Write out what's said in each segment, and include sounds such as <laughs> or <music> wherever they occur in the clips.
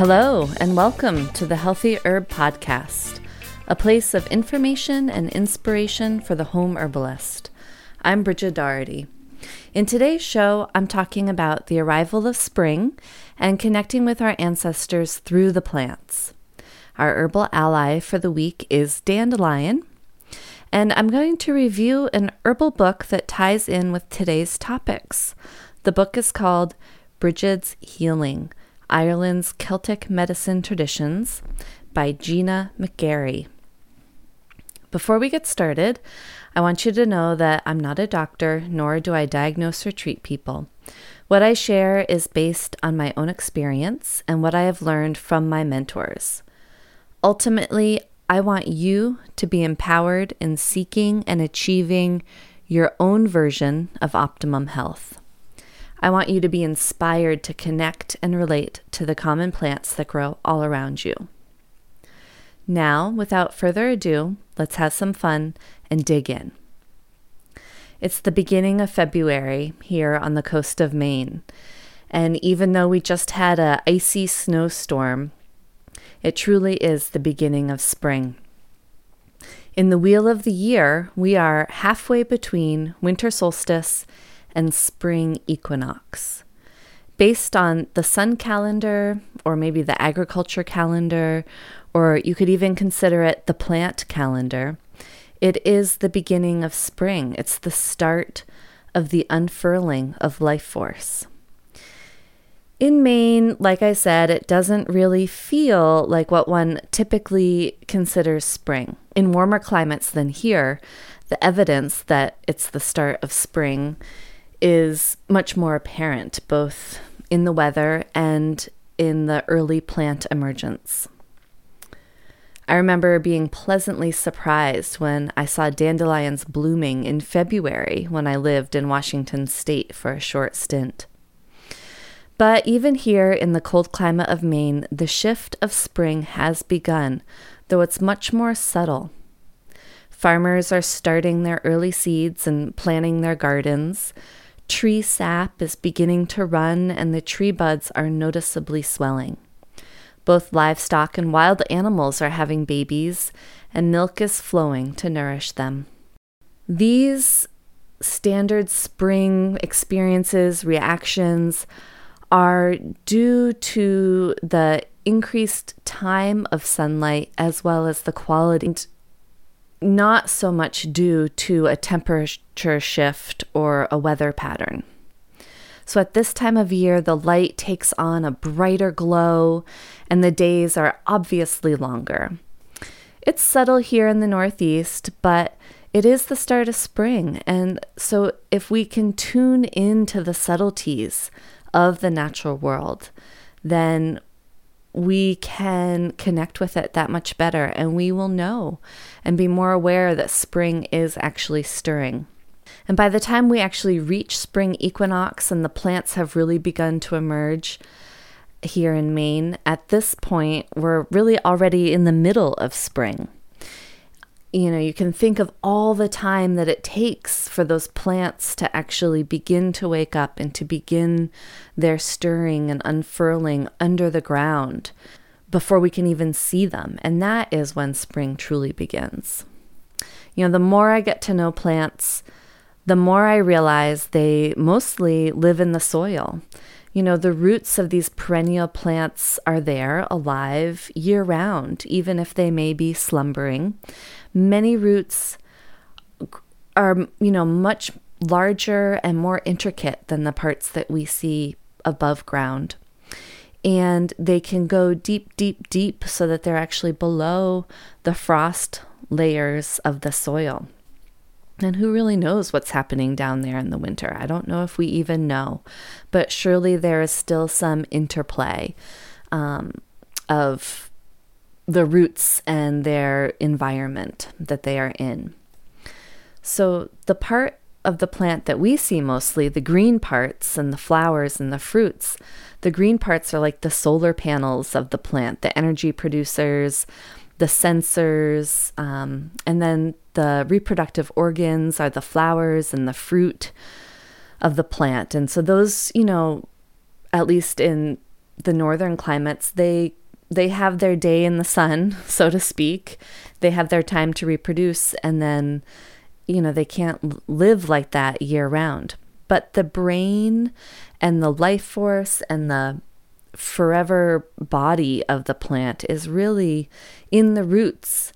Hello, and welcome to the Healthy Herb Podcast, a place of information and inspiration for the home herbalist. I'm Brighid Doherty. In today's show, I'm talking about the arrival of spring and connecting with our ancestors through the plants. Our herbal ally for the week is dandelion, and I'm going to review an herbal book that ties in with today's topics. The book is called Brighid's Healing Ireland's Celtic Medicine Traditions by Gina McGarry. Before we get started, I want you to know that I'm not a doctor, nor do I diagnose or treat people. What I share is based on my own experience and what I have learned from my mentors. Ultimately, I want you to be empowered in seeking and achieving your own version of optimum health. I want you to be inspired to connect and relate to the common plants that grow all around you. Now, without further ado, let's have some fun and dig in. It's the beginning of February here on the coast of Maine, and even though we just had a icy snowstorm, it truly is the beginning of spring. In the wheel of the year, we are halfway between winter solstice and spring equinox. Based on the sun calendar, or maybe the agriculture calendar, or you could even consider it the plant calendar, it is the beginning of spring. It's the start of the unfurling of life force. In Maine, like I said, it doesn't really feel like what one typically considers spring. In warmer climates than here, the evidence that it's the start of spring is much more apparent both in the weather and in the early plant emergence. I remember being pleasantly surprised when I saw dandelions blooming in February when I lived in Washington state for a short stint. But even here in the cold climate of Maine, the shift of spring has begun, though it's much more subtle. Farmers are starting their early seeds and planting their gardens. Tree sap is beginning to run and the tree buds are noticeably swelling. Both livestock and wild animals are having babies, and milk is flowing to nourish them. These standard spring experiences, reactions, are due to the increased time of sunlight as well as the quality not so much due to a temperature shift or a weather pattern. So at this time of year, the light takes on a brighter glow and the days are obviously longer. It's subtle here in the Northeast, but it is the start of spring. And so if we can tune into the subtleties of the natural world, then we can connect with it that much better and we will know and be more aware that spring is actually stirring. And by the time we actually reach spring equinox and the plants have really begun to emerge here in Maine, at this point, we're really already in the middle of spring you know, you can think of all the time that it takes for those plants to actually begin to wake up and to begin their stirring and unfurling under the ground before we can even see them. And that is when spring truly begins. You know, the more I get to know plants, the more I realize they mostly live in the soil. You know, the roots of these perennial plants are there, alive year round, even if they may be slumbering. Many roots are, you know, much larger and more intricate than the parts that we see above ground. And they can go deep, deep, deep so that they're actually below the frost layers of the soil. And who really knows what's happening down there in the winter? I don't know if we even know, but surely there is still some interplay um, of the roots and their environment that they are in. So, the part of the plant that we see mostly, the green parts and the flowers and the fruits, the green parts are like the solar panels of the plant, the energy producers, the sensors, um, and then the reproductive organs are the flowers and the fruit of the plant. And so those, you know, at least in the northern climates, they they have their day in the sun, <laughs> so to speak. They have their time to reproduce and then you know, they can't live like that year round. But the brain and the life force and the forever body of the plant is really in the roots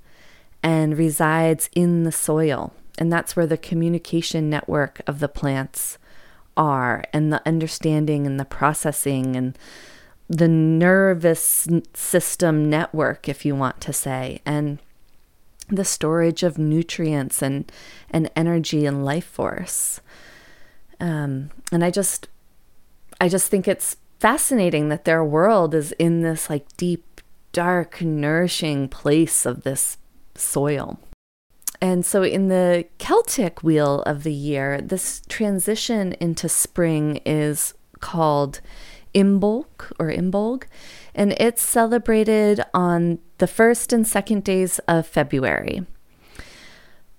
and resides in the soil. And that's where the communication network of the plants are, and the understanding and the processing and the nervous system network, if you want to say. And the storage of nutrients and, and energy and life force. Um, and I just, I just think it's fascinating that their world is in this like deep, dark, nourishing place of this soil. And so, in the Celtic wheel of the year, this transition into spring is called Imbolc or Imbolg, and it's celebrated on the first and second days of February.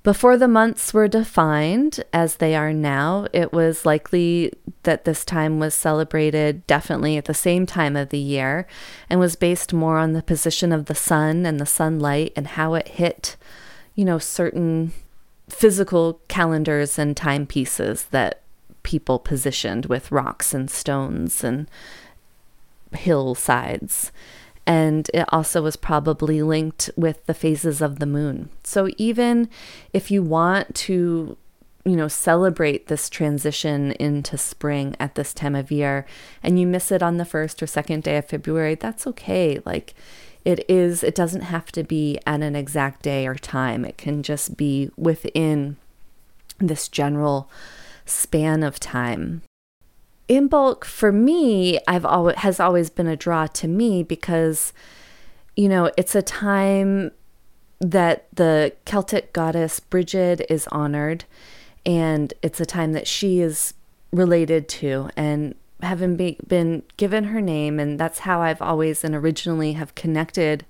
Before the months were defined as they are now, it was likely that this time was celebrated definitely at the same time of the year and was based more on the position of the sun and the sunlight and how it hit, you know, certain physical calendars and timepieces that people positioned with rocks and stones and hillsides. And it also was probably linked with the phases of the moon. So even if you want to, you know, celebrate this transition into spring at this time of year and you miss it on the first or second day of February, that's okay. Like it is, it doesn't have to be at an exact day or time, it can just be within this general span of time. Imbolc for me, I've always has always been a draw to me because you know, it's a time that the Celtic goddess Brigid is honored and it's a time that she is related to and having be, been given her name and that's how I've always and originally have connected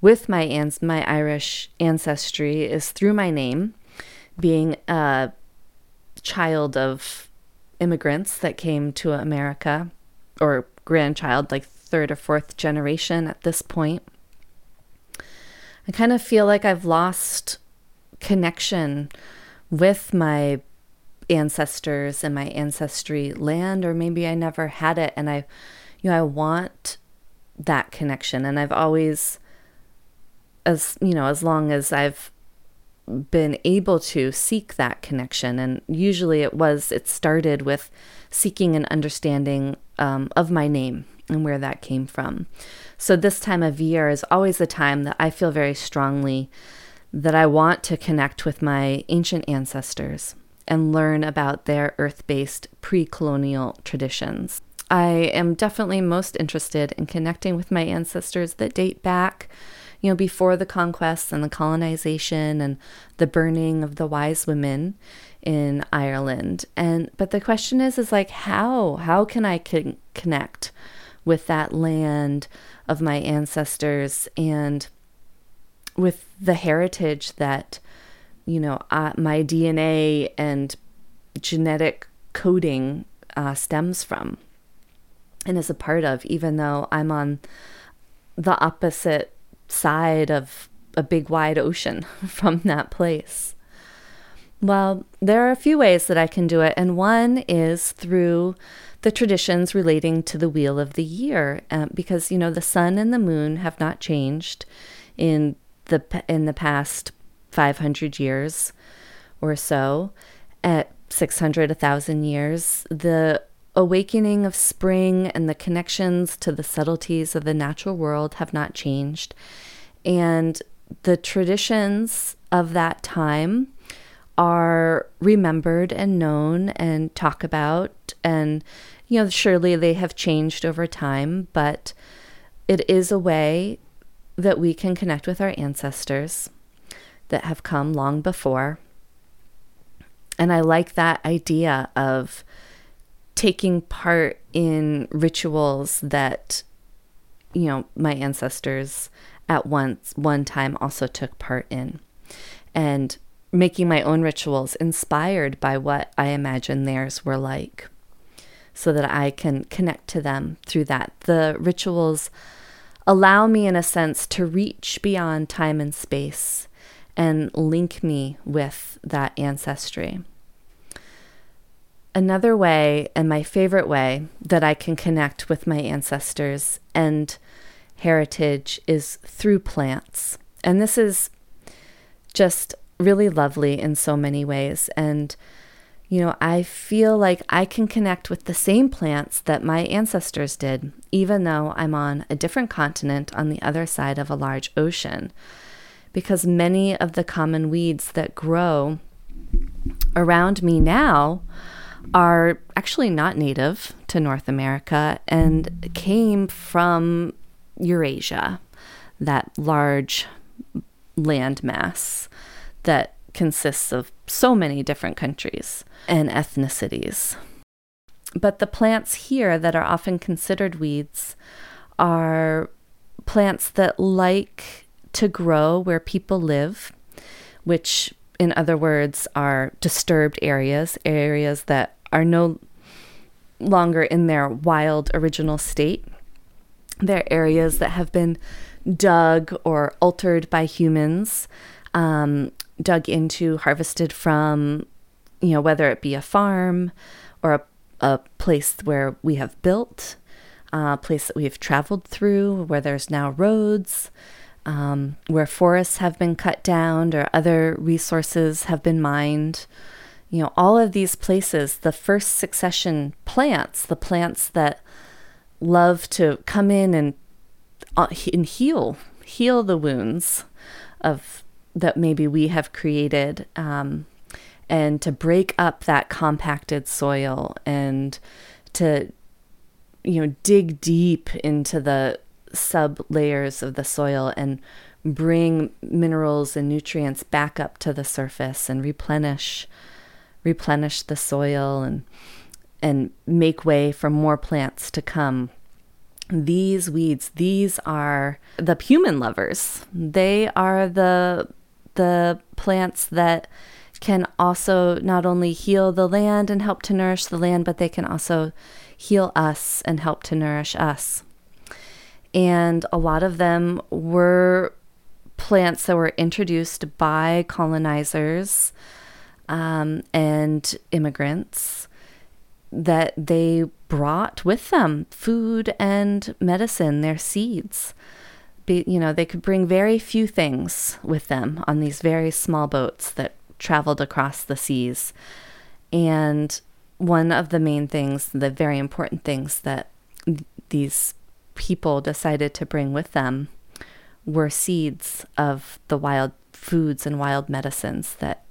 with my ans- my Irish ancestry is through my name being a child of immigrants that came to America, or grandchild, like third or fourth generation at this point. I kind of feel like I've lost connection with my ancestors and my ancestry land, or maybe I never had it. And I, you know, I want that connection. And I've always, as, you know, as long as I've been able to seek that connection. And usually it was, it started with seeking an understanding um, of my name and where that came from. So this time of year is always a time that I feel very strongly that I want to connect with my ancient ancestors and learn about their earth based pre colonial traditions. I am definitely most interested in connecting with my ancestors that date back you know, before the conquests and the colonization and the burning of the wise women in Ireland. And but the question is is like how how can I con- connect with that land of my ancestors and with the heritage that you know uh, my DNA and genetic coding uh, stems from and is a part of even though I'm on the opposite side of a big wide ocean <laughs> from that place? Well, there are a few ways that I can do it, and one is through the traditions relating to the wheel of the year, um, because you know the sun and the moon have not changed in the in the past 500 years or so. At 600, 1,000 years, the awakening of spring and the connections to the subtleties of the natural world have not changed. And the traditions of that time are remembered and known and talked about. And, you know, surely they have changed over time, but it is a way that we can connect with our ancestors that have come long before. And I like that idea of taking part in rituals that, you know, my ancestors at once one time also took part in. And making my own rituals inspired by what I imagine theirs were like so that I can connect to them through that. The rituals allow me, in a sense, to reach beyond time and space and link me with that ancestry. Another way, and my favorite way, that I can connect with my ancestors and heritage is through plants. And this is just really lovely in so many ways. And, you know, I feel like I can connect with the same plants that my ancestors did, even though I'm on a different continent on the other side of a large ocean. Because many of the common weeds that grow around me now are actually not native to North America and came from Eurasia, that large landmass that consists of so many different countries and ethnicities. But the plants here that are often considered weeds are plants that like to grow where people live, which, in other words, are disturbed areas, areas that are no longer in their wild original state. They're areas that have been dug or altered by humans um, dug into, harvested from, you know, whether it be a farm or a, a place where we have built, a place that we've traveled through, where there's now roads, um, where forests have been cut down or other resources have been mined. You know, all of these places, the first succession plants, the plants that love to come in and, uh, and heal, heal the wounds of that maybe we have created um, and to break up that compacted soil and to you know dig deep into the sub layers of the soil and bring minerals and nutrients back up to the surface and replenish replenish the soil and and make way for more plants to come these weeds these are the human lovers they are the the plants that can also not only heal the land and help to nourish the land, but they can also heal us and help to nourish us. And a lot of them were plants that were introduced by colonizers um, and immigrants that they brought with them food and medicine, their seeds be, you know, they could bring very few things with them on these very small boats that traveled across the seas. And one of the main things, the very important things that these people decided to bring with them were seeds of the wild foods and wild medicines that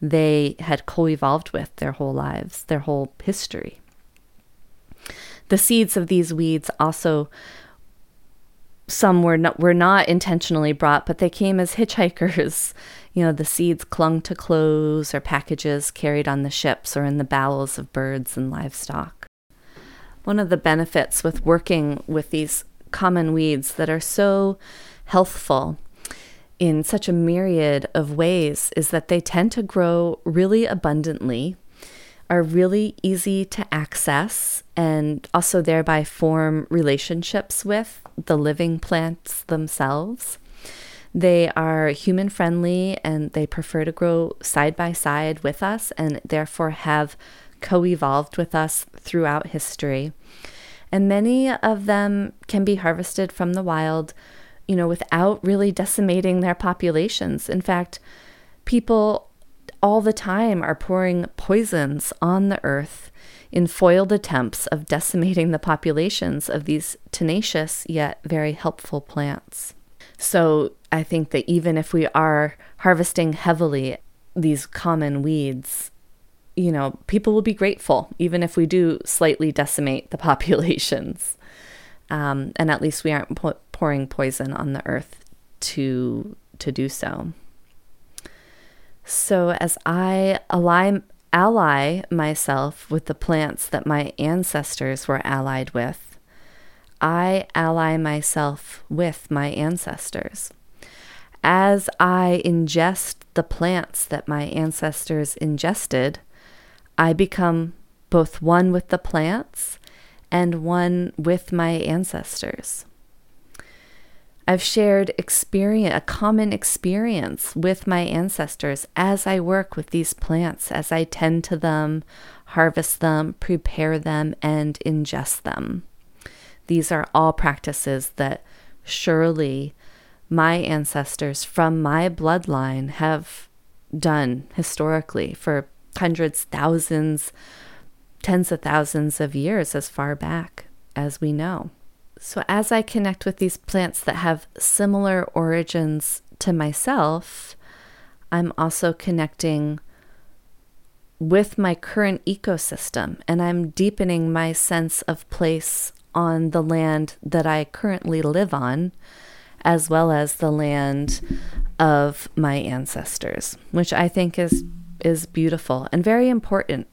they had co evolved with their whole lives, their whole history. The seeds of these weeds also some were not were not intentionally brought, but they came as hitchhikers. <laughs> You know, the seeds clung to clothes or packages carried on the ships or in the bowels of birds and livestock. One of the benefits with working with these common weeds that are so healthful in such a myriad of ways is that they tend to grow really abundantly are really easy to access and also thereby form relationships with the living plants themselves. They are human friendly and they prefer to grow side by side with us and therefore have co evolved with us throughout history. And many of them can be harvested from the wild, you know, without really decimating their populations. In fact, people all the time are pouring poisons on the earth in foiled attempts of decimating the populations of these tenacious yet very helpful plants. So I think that even if we are harvesting heavily these common weeds, you know, people will be grateful, even if we do slightly decimate the <laughs> populations. Um, and at least we aren't pouring poison on the earth to to do so. So as I ally, ally myself with the plants that my ancestors were allied with, I ally myself with my ancestors. As I ingest the plants that my ancestors ingested, I become both one with the plants and one with my ancestors. I've shared experience, a common experience with my ancestors as I work with these plants, as I tend to them, harvest them, prepare them, and ingest them. These are all practices that surely my ancestors from my bloodline have done historically for hundreds, thousands, tens of thousands of years as far back as we know. So, as I connect with these plants that have similar origins to myself, I'm also connecting with my current ecosystem and I'm deepening my sense of place on the land that I currently live on, as well as the land of my ancestors, which I think is is beautiful and very important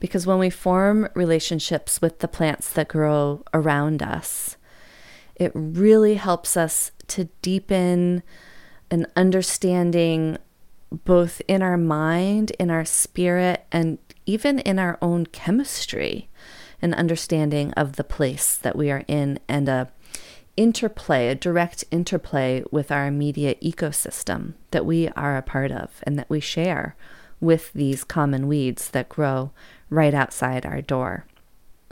because when we form relationships with the plants that grow around us, it really helps us to deepen an understanding both in our mind, in our spirit, and even in our own chemistry, an understanding of the place that we are in and a interplay, a direct interplay with our immediate ecosystem that we are a part of and that we share with these common weeds that grow right outside our door.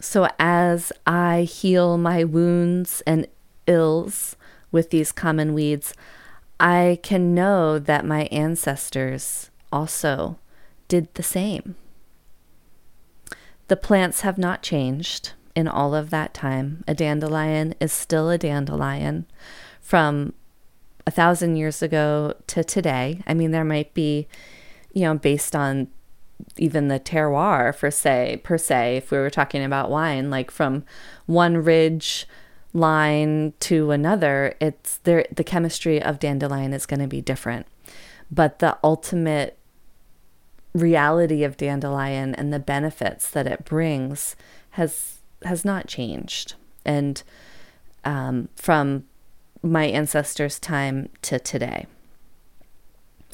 So, as I heal my wounds and ills with these common weeds, I can know that my ancestors also did the same. The plants have not changed in all of that time. A dandelion is still a dandelion from a thousand years ago to today. I mean, there might be, you know, based on even the terroir for say per se if we were talking about wine like from one ridge line to another it's there the chemistry of dandelion is going to be different. But the ultimate reality of dandelion and the benefits that it brings has has not changed. And um, from my ancestors time to today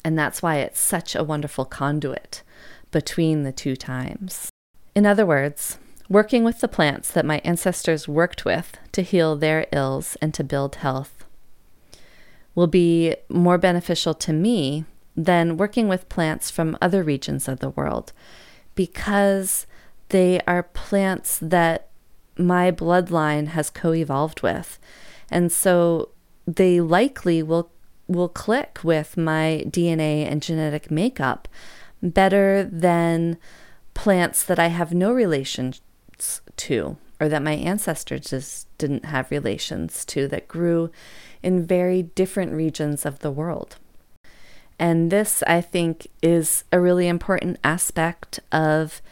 and that's why it's such a wonderful conduit between the two times. In other words, working with the plants that my ancestors worked with to heal their ills and to build health will be more beneficial to me than working with plants from other regions of the world because they are plants that my bloodline has co evolved with. And so they likely will will click with my DNA and genetic makeup better than plants that I have no relations to or that my ancestors just didn't have relations to that grew in very different regions of the world. And this, I think, is a really important aspect of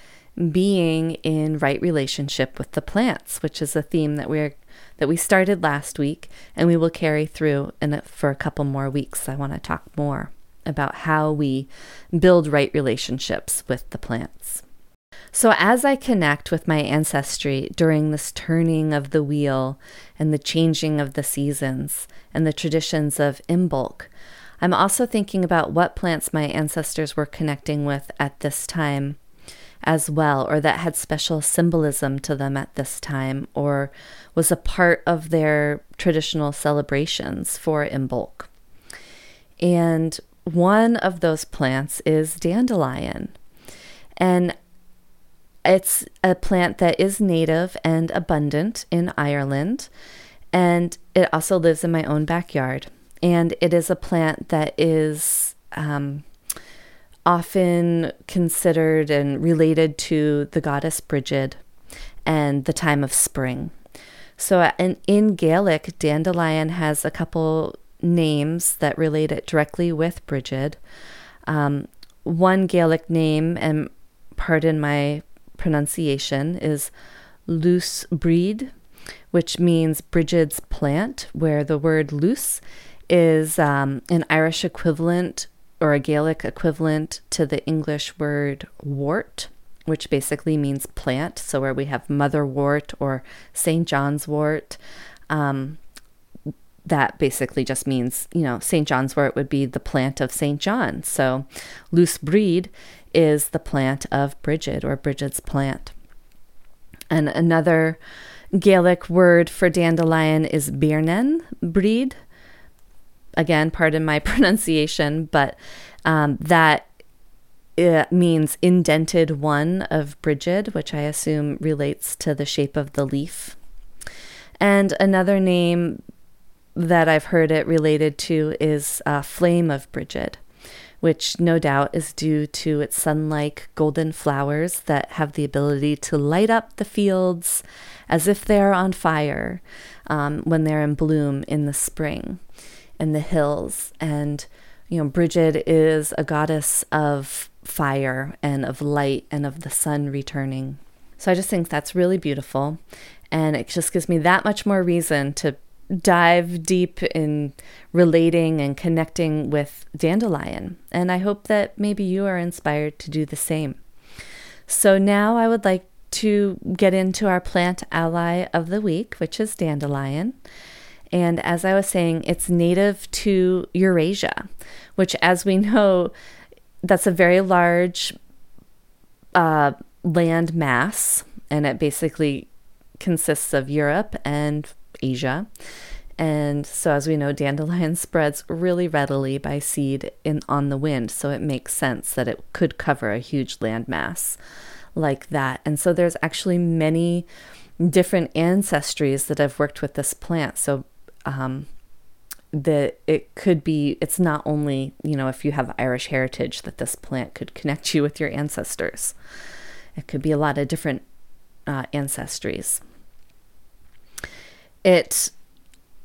being in right relationship with the plants, which is a theme that we're that we started last week and we will carry through for a couple more weeks. I want to talk more about how we build right relationships with the plants. So, as I connect with my ancestry during this turning of the wheel and the changing of the seasons and the traditions of Imbolc, I'm also thinking about what plants my ancestors were connecting with at this time as well, or that had special symbolism to them at this time, or was a part of their traditional celebrations for Imbolc. And one of those plants is dandelion. And it's a plant that is native and abundant in Ireland. And it also lives in my own backyard. And it is a plant that is um, often considered and related to the goddess Brigid and the time of spring. So, in, in Gaelic, dandelion has a couple names that relate it directly with Brigid. Um, one Gaelic name, and pardon my pronunciation, is Lus Bríde, which means Brigid's plant, where the word lus is um, an Irish equivalent or a Gaelic equivalent to the English word wort, which basically means plant. So, where we have motherwort or St. John's wort, um, that basically just means, you know, St. John's wort would be the plant of St. John. So, lus Bríde is the plant of Brigid or Brigid's plant. And another Gaelic word for dandelion is Bearnán Bríde. Again, pardon my <laughs> pronunciation, but um, that it means indented one of Brigid, which I assume relates to the shape of the leaf. And another name that I've heard it related to is uh, Flame of Brigid which no doubt is due to its sun like golden flowers that have the ability to light up the fields as if they are on fire um, when they're in bloom in the spring in the hills. And, you know, Brigid is a goddess of fire and of light and of the sun returning. So I just think that's really beautiful. And it just gives me that much more reason to dive deep in relating and connecting with dandelion. And I hope that maybe you are inspired to do the same. So now I would like to get into our plant ally of the week, which is dandelion. And as I was saying, it's native to Eurasia, which, as we know, that's a very large uh, land mass, and it basically consists of Europe and Asia. And so, as we know, dandelion <laughs> spreads really readily by seed in on the wind, so it makes sense that it could cover a huge landmass like that. And so, there's actually many different ancestries that have worked with this plant. So, um, that it could be, it's not only, you know, if you have Irish heritage, that this plant could connect you with your ancestors. It could be a lot of different uh, ancestries. It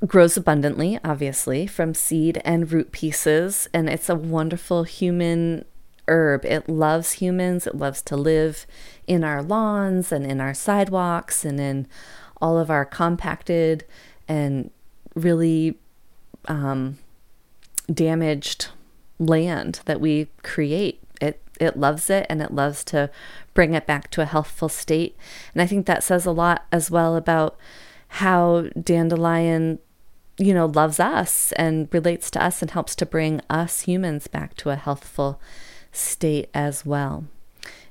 grows abundantly, obviously, from seed and root pieces, and it's a wonderful human herb. It loves humans, it loves to live in our lawns and in our sidewalks and in all of our compacted and really um, damaged land that we create. It it loves it and it loves to bring it back to a healthful state. And I think that says a lot as well about how dandelion you know loves us and relates to us and helps to bring us humans back to a healthful state as well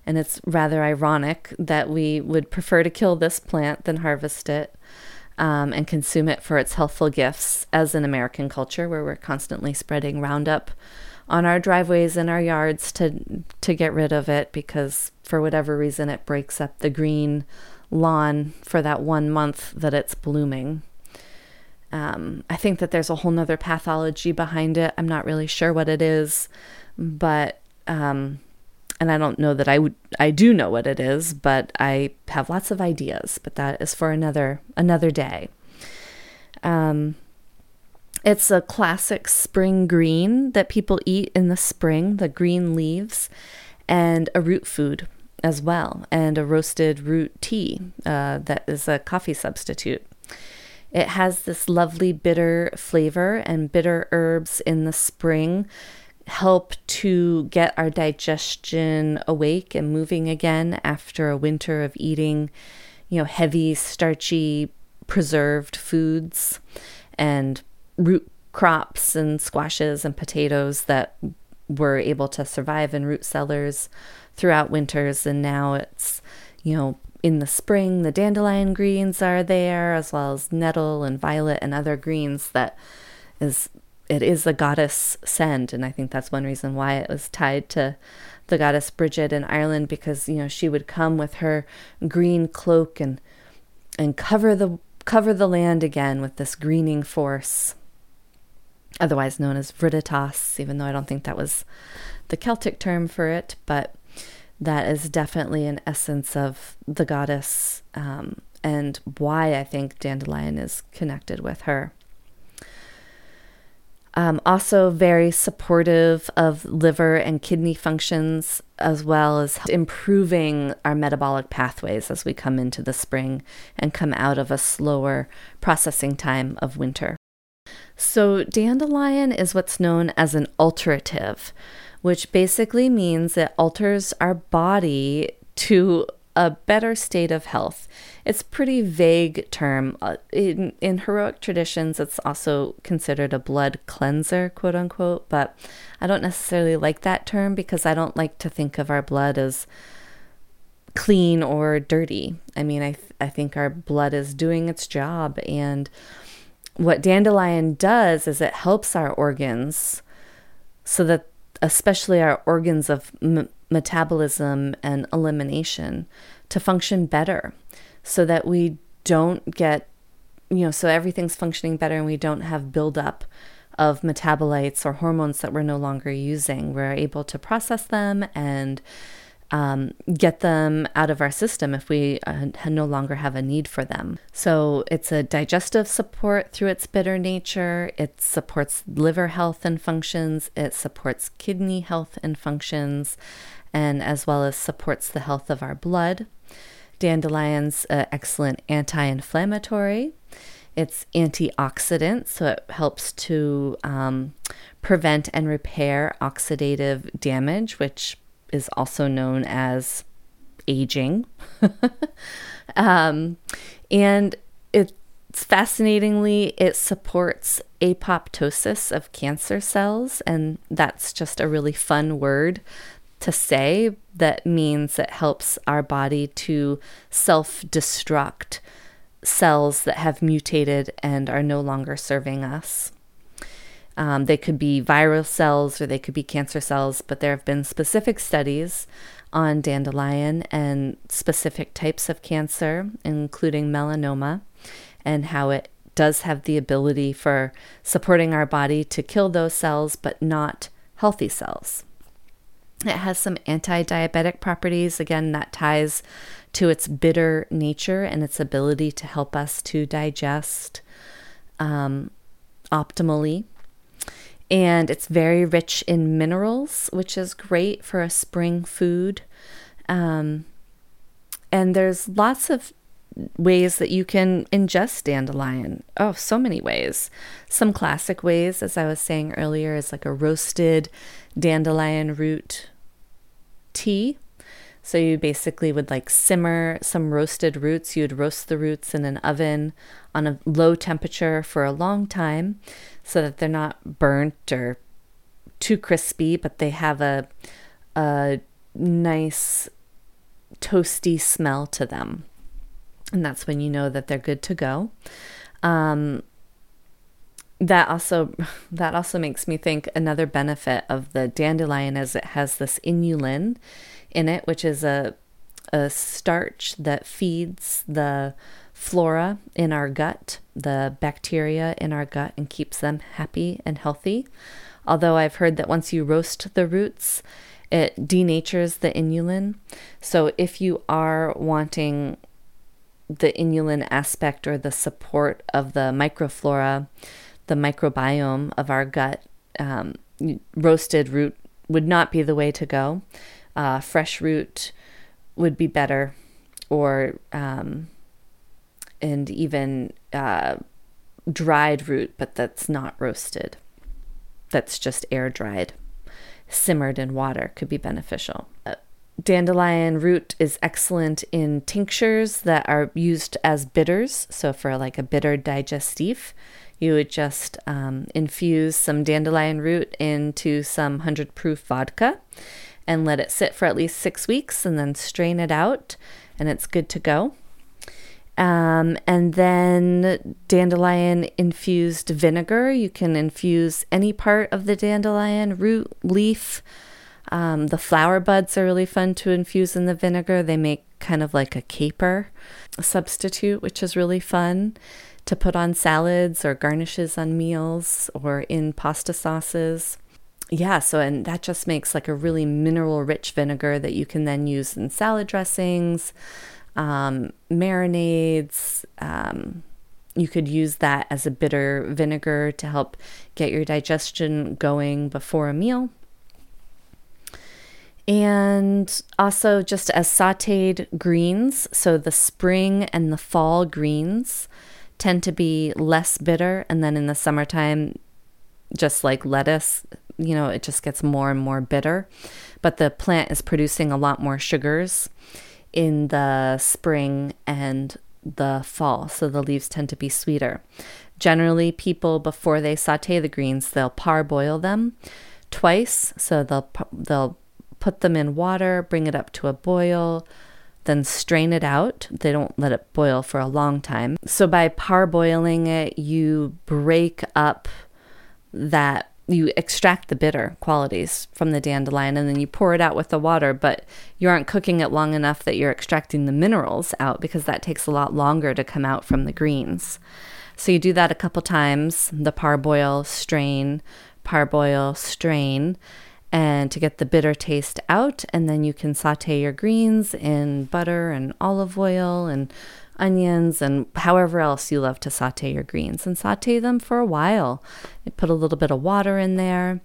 and it's rather ironic that we would prefer to kill this plant than harvest it um, and consume it for its healthful gifts as an American culture where we're constantly spreading Roundup on our driveways and our yards to to get rid of it because for whatever reason it breaks up the green lawn for that one month that it's blooming. Um, I think that there's a whole nother pathology behind it. I'm not really sure what it is, but um, and I don't know that I would. I do know what it is, but I have lots of ideas. But that is for another another day. Um, it's a classic spring green that people eat in the spring. The green leaves, and a root food as well, and a roasted root tea uh, that is a coffee substitute. It has this lovely bitter flavor, and bitter herbs in the spring help to get our digestion awake and moving again after a winter of eating, you know, heavy, starchy, preserved foods and root crops and squashes and potatoes that were able to survive in root cellars throughout winters. And now it's, you know, in the spring, the dandelion greens are there, as well as nettle and violet and other greens that is it is the goddess Send, and I think that's one reason why it was tied to the goddess Brigid in Ireland because you know she would come with her green cloak and and cover the cover the land again with this greening force, otherwise known as Viriditas, even though I don't think that was the Celtic term for it, but that is definitely an essence of the goddess um, and why I think dandelion is connected with her. Um, also, very supportive of liver and kidney functions as well as improving our metabolic pathways as we come into the spring and come out of a slower processing time of winter. So, dandelion is what's known as an alterative, which basically means it alters our body to a better state of health. It's pretty vague term. Uh, in, in heroic traditions, it's also considered a blood cleanser, quote unquote, but I don't necessarily like that term because I don't like to think of our blood as clean or dirty. I mean, I, th- I think our blood is doing its job. And what dandelion does is it helps our organs so that, especially our organs of m- metabolism and elimination to function better so that we don't get, you know, so everything's functioning better and we don't have buildup of metabolites or hormones that we're no longer using. We're able to process them and um, get them out of our system if we uh, no longer have a need for them. So it's a digestive support through its bitter nature. It supports liver health and functions. It supports kidney health and functions and as well as supports the health of our blood. Dandelion's excellent anti-inflammatory. It's antioxidant, so it helps to um, prevent and repair oxidative damage, which is also known as aging. <laughs> um, and it's fascinatingly, it supports apoptosis of cancer cells, and that's just a really fun word to say that means it helps our body to self destruct cells that have mutated and are no longer serving us. Um, they could be viral cells or they could be cancer cells, but there have been specific studies on dandelion and specific types of cancer, including melanoma, and how it does have the ability for supporting our body to kill those cells, but not healthy cells. It has some anti diabetic properties. Again, that ties to its bitter nature and its ability to help us to digest um, optimally. And it's very rich in minerals, which is great for a spring food. Um, and there's lots of ways that you can ingest dandelion. Oh, so many ways. Some classic ways, as I was saying earlier, is like a roasted dandelion root tea. So you basically would like simmer some roasted roots. You'd roast the roots in an oven on a low temperature for a long time so that they're not burnt or too crispy, but they have a a nice toasty smell to them. And that's when you know that they're good to go. Um, that also that also makes me think another benefit of the dandelion is it has this inulin in it, which is a a starch that feeds the flora in our gut, the bacteria in our gut, and keeps them happy and healthy. Although I've heard that once you roast the roots, it denatures the inulin. So if you are wanting the inulin aspect or the support of the microflora, the microbiome of our gut, um, roasted root would not be the way to go. Uh, fresh root would be better, or um, and even uh, dried root, but that's not roasted. That's just air dried, simmered in water could be beneficial. Uh, dandelion root is excellent in tinctures that are used as bitters. So for like a bitter digestif, you would just um, infuse some dandelion root into some 100 proof vodka and let it sit for at least six weeks and then strain it out, and it's good to go. Um, and then dandelion infused vinegar. You can infuse any part of the dandelion root, leaf. Um, the flower buds are really fun to infuse in the vinegar. They make kind of like a caper substitute, which is really fun to put on salads or garnishes on meals or in pasta sauces. Yeah, so and that just makes like a really mineral rich vinegar that you can then use in salad dressings, um, marinades. Um, you could use that as a bitter vinegar to help get your digestion going before a meal. And also just as sauteed greens, so the spring and the fall greens tend to be less bitter. And then in the summertime, just like lettuce, you know, it just gets more and more bitter. But the plant is producing a lot more sugars in the spring and the fall, so the leaves tend to be sweeter. Generally, people before they saute the greens, they'll parboil them twice. So they'll they'll put them in water, bring it up to a boil, then strain it out. They don't let it boil for a long time. So by parboiling it, you break up that you extract the bitter qualities from the dandelion and then you pour it out with the water, but you aren't cooking it long enough that you're extracting the minerals out because that takes a lot longer to come out from the greens. So you do that a couple times, the parboil, strain, parboil, strain, and to get the bitter taste out, and then you can saute your greens in butter and olive oil and onions and however else you love to saute your greens and saute them for a while. put a little bit of water in there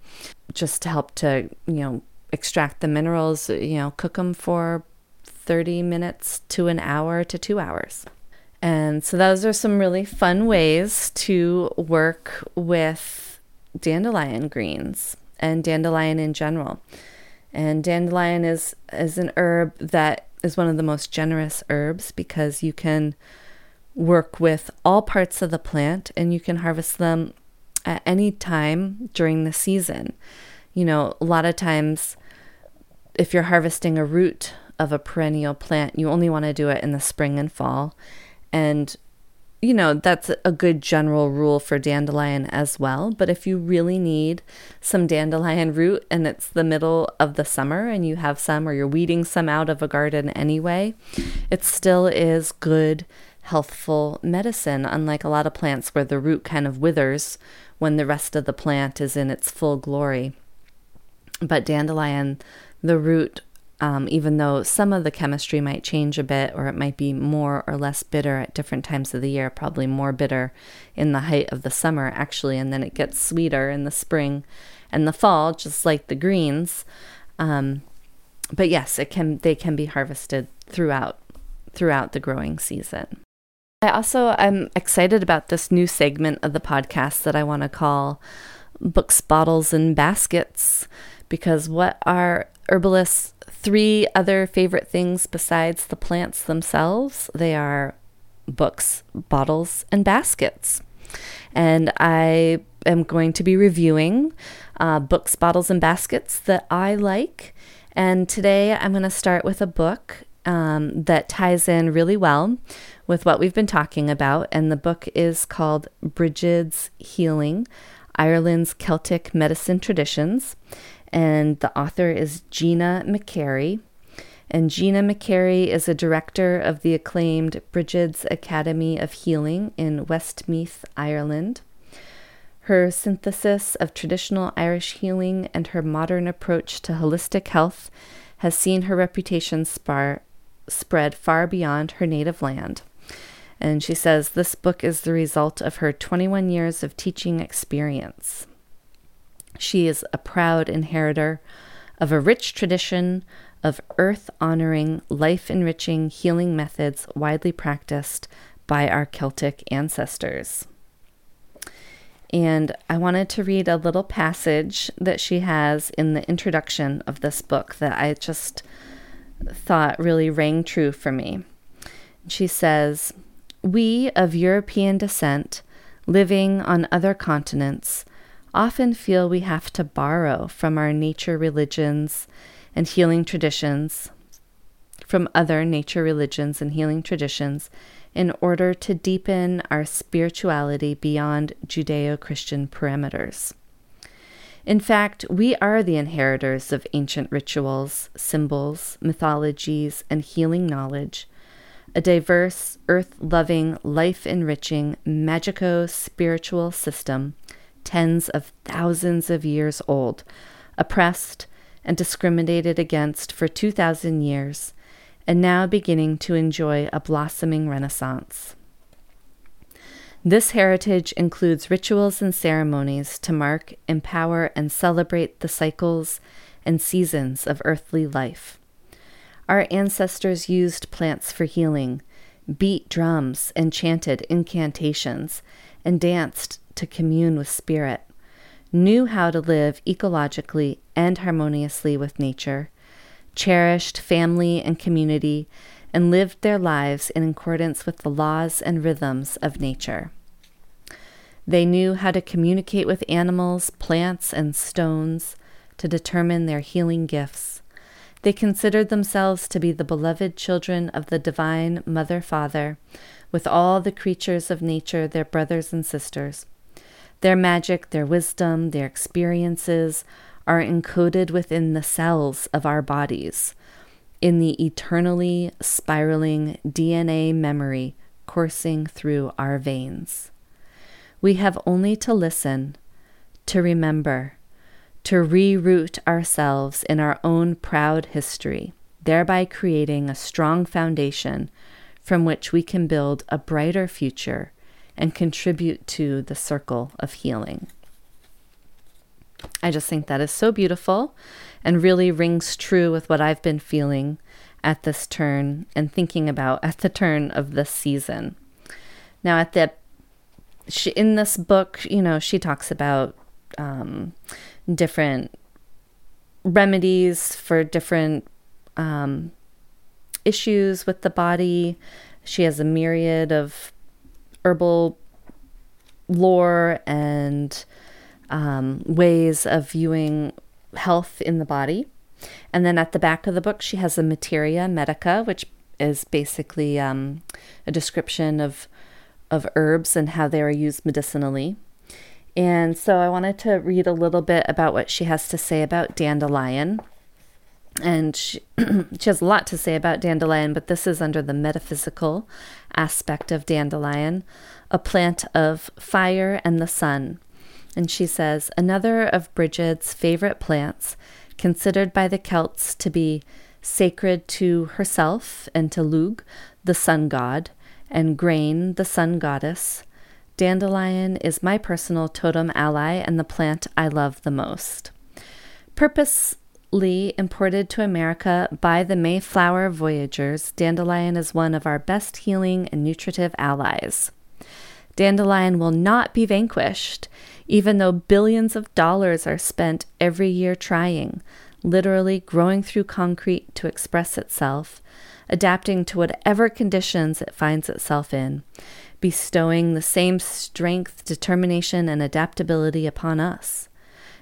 just to help to, you know, extract the minerals, you know, cook them for 30 minutes to an hour to 2 hours. And so those are some really fun ways to work with dandelion greens and dandelion in general. And dandelion is is an herb that is one of the most generous herbs because you can work with all parts of the plant and you can harvest them at any time during the season. You know, a lot of times, if you're harvesting a root of a perennial plant, you only want to do it in the spring and fall. And you know, that's a good general rule for dandelion as well. But if you really need some dandelion root and it's the middle of the summer and you have some or you're weeding some out of a garden anyway, it still is good, healthful medicine, unlike a lot of plants where the root kind of withers when the rest of the plant is in its full glory. But dandelion, the root um, even though some of the chemistry might change a bit or it might be more or less bitter at different times of the year, probably more bitter in the height of the summer, actually, and then it gets sweeter in the spring and the fall, just like the greens. Um, but yes, it can they can be harvested throughout throughout the growing season. I also am excited about this new segment of the podcast that I want to call books, bottles, and baskets because what are herbalists three other favorite things besides the plants themselves. They are books, bottles, and baskets. And I am going to be reviewing uh, books, bottles, and baskets that I like. And today I'm going to start with a book um, that ties in really well with what we've been talking about. And the book is called Brighid's Healing Ireland's Celtic Medicine Traditions and the author is Gina McGarry. And Gina McGarry is a director of the acclaimed Brigid's Academy of Healing in Westmeath, Ireland. Her synthesis of traditional Irish healing and her modern approach to holistic health has seen her reputation spar- spread far beyond her native land. And she says this book is the result of her 21 years of teaching experience. She is a proud inheritor of a rich tradition of earth honoring, life enriching healing methods widely practiced by our Celtic ancestors. And I wanted to read a little passage that she has in the introduction of this book that I just thought really rang true for me. She says, We of European descent, living on other continents, often feel we have to borrow from our nature religions and healing traditions, from other nature religions and healing traditions, in order to deepen our spirituality beyond Judeo Christian parameters. In fact, we are the inheritors of ancient rituals, symbols, mythologies, and healing knowledge, a diverse, earth loving, life enriching, magico spiritual system tens of thousands of years old, oppressed and discriminated against for 2,000 years, and now beginning to enjoy a blossoming renaissance. This heritage includes rituals and ceremonies to mark, empower, and celebrate the cycles and seasons of earthly life. Our ancestors used plants for healing, beat drums and chanted incantations, and danced to commune with spirit, knew how to live ecologically and harmoniously with nature, cherished family and community, and lived their lives in accordance with the laws and rhythms of nature. They knew how to communicate with animals, plants, and stones to determine their healing gifts. They considered themselves to be the beloved children of the divine Mother Father, with all the creatures of nature their brothers and sisters. Their magic, their wisdom, their experiences are encoded within the cells of our bodies, in the eternally spiraling DNA memory coursing through our veins. We have only to listen, to remember, to reroot ourselves in our own proud history, thereby creating a strong foundation from which we can build a brighter future and contribute to the circle of healing. I just think that is so beautiful and really rings true with what I've been feeling at this turn and thinking about at the turn of this season. Now, at the she, in this book, you know, she talks about um, different remedies for different um, issues with the body. She has a myriad of herbal lore and um, ways of viewing health in the body. And then at the back of the book, she has a materia medica, which is basically um, a description of of herbs and how they are used medicinally. And so I wanted to read a little bit about what she has to say about dandelion. And she, <clears throat> she has a lot to say about dandelion, but this is under the metaphysical aspect of dandelion, a plant of fire and the sun. And she says, another of Bridget's favorite plants, considered by the Celts to be sacred to herself and to Lugh, the sun god, and Grian, the sun goddess, Dandelion is my personal totem ally and the plant I love the most. Purposely imported to America by the Mayflower voyagers, dandelion is one of our best healing and nutritive allies. Dandelion will not be vanquished, even though billions of dollars are spent every year trying, literally growing through concrete to express itself, adapting to whatever conditions it finds itself in bestowing the same strength, determination, and adaptability upon us.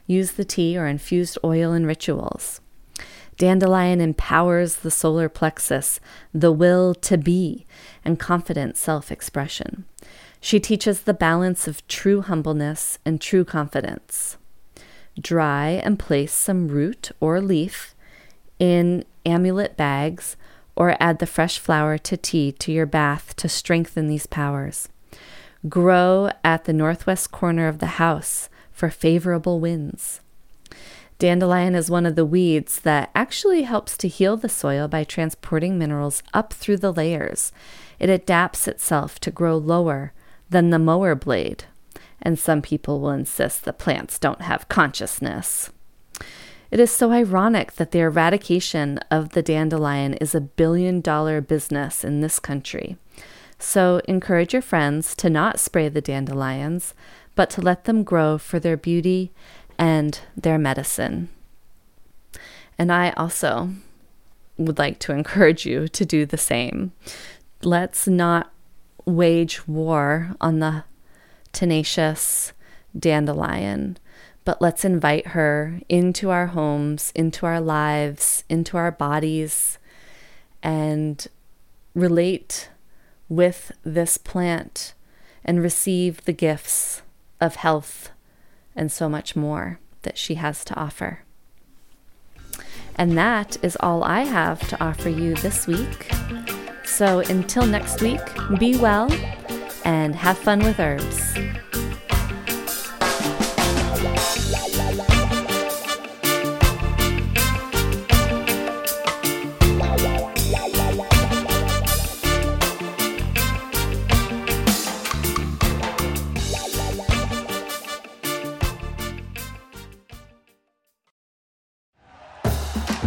Use the tea or infused oil in rituals. Dandelion empowers the solar plexus, the will to be, and confident self expression. She teaches the balance of true humbleness and true confidence. Dry and place some root or leaf in amulet bags or add the fresh flower to tea to your bath to strengthen these powers. Grow at the northwest corner of the house for favorable winds. Dandelion is one of the weeds that actually helps to heal the soil by transporting minerals up through the layers. It adapts itself to grow lower than the mower blade. And some people will insist that plants don't have consciousness. It is so ironic that the eradication of the dandelion is a billion dollar business in this country. So encourage your friends to not spray the dandelions, but to let them grow for their beauty and their medicine. And I also would like to encourage you to do the same. Let's not wage war on the tenacious dandelion but let's invite her into our homes, into our lives, into our bodies, and relate with this plant and receive the gifts of health and so much more that she has to offer. And that is all I have to offer you this week. So until next week, be well and have fun with herbs.